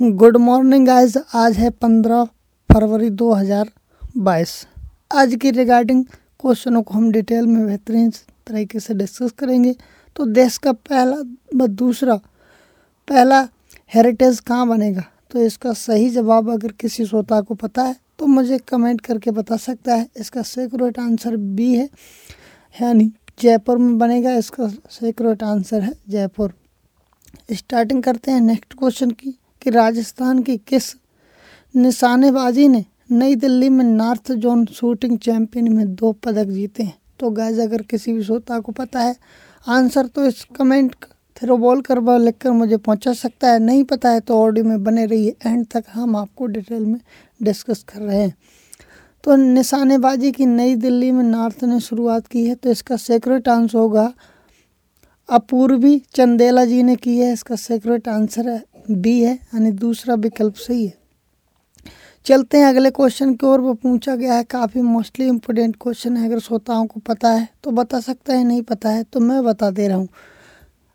Good morning guys. आज है पंद्रह फरवरी 2022 आज की रिगार्डिंग क्वेश्चनों को हम डिटेल में बेहतरीन तरीके से डिस्कस करेंगे। तो देश का पहला व दूसरा, पहला हेरिटेज कहाँ बनेगा? तो इसका सही जवाब अगर किसी श्रोता को पता है तो मुझे कमेंट करके बता सकता है। इसका सेक्रेट आंसर बी है। यानी जयपुर में बनेगा। इसका सेक्रेट आंसर है जयपुर। स्टार्टिंग करते हैं नेक्स्ट क्वेश्चन की। कि राजस्थान की किस निशानेबाजी ने नई दिल्ली में नॉर्थ जोन शूटिंग चैंपियन में दो पदक जीते हैं? तो गैज अगर किसी भी श्रोता को पता है आंसर तो इस कमेंट थ्रो बॉल कर लिख कर मुझे पहुँचा सकता है। नहीं पता है तो ऑडियो में बने रहिए। एंड तक हम आपको डिटेल में डिस्कस कर रहे हैं। तो निशानेबाजी की नई दिल्ली में नॉर्थ ने शुरुआत की है तो इसका सेक्रेट आंसर होगा अपूर्वी चंदेला जी ने की है। इसका सेक्रेट आंसर है बी है, यानी दूसरा विकल्प सही है। चलते हैं अगले क्वेश्चन की ओर, वो पूछा गया है, काफ़ी मोस्टली इम्पोर्टेंट क्वेश्चन है, अगर श्रोताओं को पता है तो बता सकता है, नहीं पता है तो मैं बता दे रहा हूँ।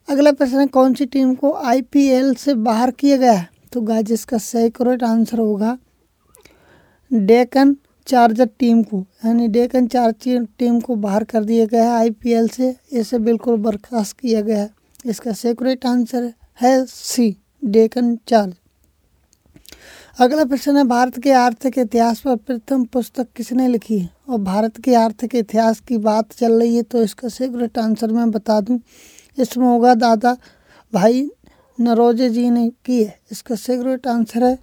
अगला प्रश्न है, कौन सी टीम को आईपीएल से बाहर किया गया है? तो गाय इसका सही करेक्ट आंसर होगा डेकन चार्जर टीम को, यानी डेकन चार्जर टीम को बाहर कर दिया गया है आईपीएल से, इसे बिल्कुल बर्खास्त किया गया है। इसका सेक्रेट आंसर है सी डेकन चार्ज अगला प्रश्न है, भारत के आर्थिक इतिहास पर प्रथम पुस्तक किसने लिखी है? और भारत के आर्थिक इतिहास की बात चल रही है तो इसका सीक्रेट आंसर मैं बता दूँ। इसमें होगा, दादा भाई नरोजे जी ने की है। इसका सीक्रेट आंसर है।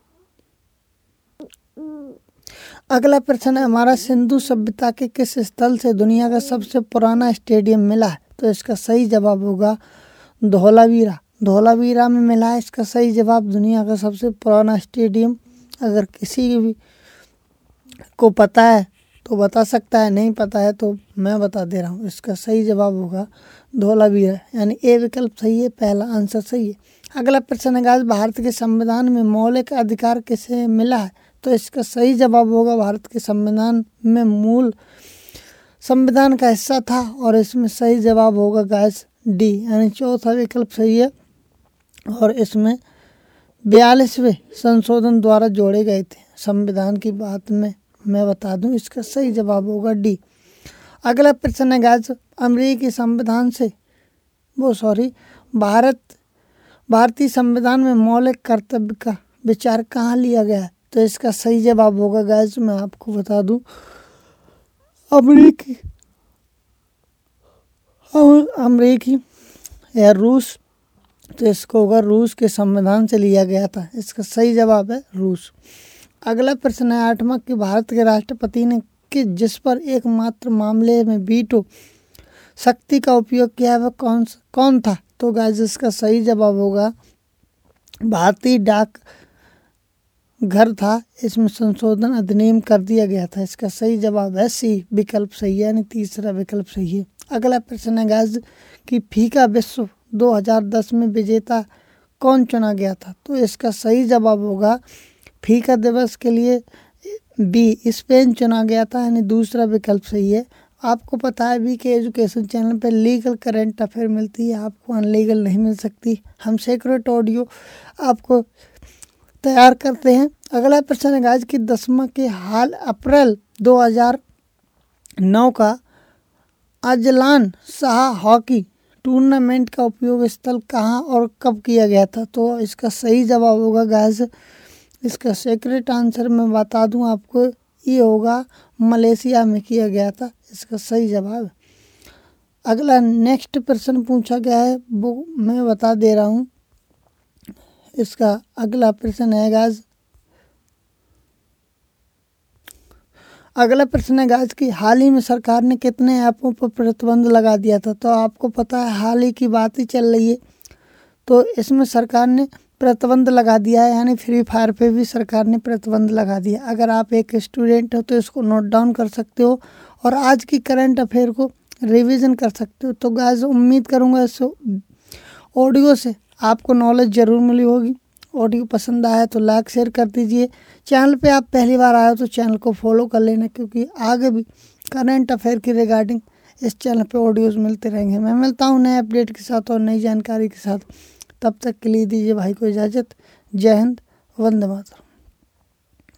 अगला प्रश्न है, हमारा सिंधु सभ्यता के किस स्थल से दुनिया का सबसे पुराना स्टेडियम मिला है? तो इसका सही जवाब होगा, धोलावीरा। धोलावीरा में मिला है, इसका सही जवाब दुनिया का सबसे पुराना स्टेडियम। अगर किसी भी को पता है तो बता सकता है, नहीं पता है तो मैं बता दे रहा हूँ, इसका सही जवाब होगा धोलावीरा। यानी ए विकल्प सही है, पहला आंसर सही है। अगला प्रश्न है भारत के संविधान में मौलिक अधिकार किसे मिला है? तो इसका सही जवाब होगा भारत के संविधान में मूल संविधान का हिस्सा था, और इसमें सही जवाब होगा गैस डी। यानी चौथा विकल्प सही है और इसमें बयालीसवें संशोधन द्वारा जोड़े गए थे। संविधान की बात में मैं बता दूँ, इसका सही जवाब होगा डी। अगला प्रश्न है गाज अमरीकी संविधान से, वो सॉरी, भारत, भारतीय संविधान में मौलिक कर्तव्य का विचार कहाँ लिया गया है? तो इसका सही जवाब होगा गैज मैं आपको बता दूँ, अमरीकी अमरीकी या रूस तो इसको होगा रूस के संविधान से लिया गया था। इसका सही जवाब है रूस। अगला प्रश्न है, आठवां, कि भारत के राष्ट्रपति ने कि जिस पर एकमात्र मामले में बीटो शक्ति का उपयोग किया है, वह कौन कौन था? तो गाइस इसका सही जवाब होगा, भारतीय डाक घर था। इसमें संशोधन अधिनियम कर दिया गया था। इसका सही जवाब है सी, विकल्प सही है, यानी तीसरा विकल्प सही है। अगला प्रश्न है गाइस कि फीका विश्व 2010 में विजेता कौन चुना गया था? तो इसका सही जवाब होगा, फीका दिवस के लिए बी स्पेन चुना गया था, यानी दूसरा विकल्प सही है। आपको पता है भी कि एजुकेशन चैनल पर लीगल करंट अफेयर मिलती है, आपको अनलीगल नहीं मिल सकती। हम सेक्रेट ऑडियो आपको तैयार करते हैं। अगला प्रश्न है, आज की दसवा के हाल अप्रैल 2009 का अजलान शाह हॉकी टूर्नामेंट का उपयोग स्थल कहाँ और कब किया गया था? तो इसका सही जवाब होगा गैस इसका सेक्रेट आंसर मैं बता दूँ आपको, ये होगा मलेशिया में किया गया था, इसका सही जवाब। अगला नेक्स्ट प्रश्न पूछा गया है, वो मैं बता दे रहा हूँ। इसका अगला प्रश्न है गाज अगला प्रश्न है गाज की हाल ही में सरकार ने कितने ऐपों पर प्रतिबंध लगा दिया था? तो आपको पता है हाल ही की बात ही चल रही है। तो इसमें सरकार ने प्रतिबंध लगा दिया है, यानी फ्री फायर पे भी सरकार ने प्रतिबंध लगा दिया। अगर आप एक स्टूडेंट हो तो इसको नोट डाउन कर सकते हो और आज की करंट अफेयर को रिवीजन कर सकते हो। तो गाइस उम्मीद करूँगा इस ऑडियो से आपको नॉलेज ज़रूर मिली होगी। ऑडियो पसंद आया तो लाइक, शेयर कर दीजिए। चैनल पे आप पहली बार आए हो तो चैनल को फॉलो कर लेना, क्योंकि आगे भी करंट अफेयर की रिगार्डिंग इस चैनल पे ऑडियोज मिलते रहेंगे। मैं मिलता हूँ नए अपडेट के साथ और नई जानकारी के साथ। तब तक के लिए दीजिए भाई को इजाज़त। जय हिंद, वंदे मातरम।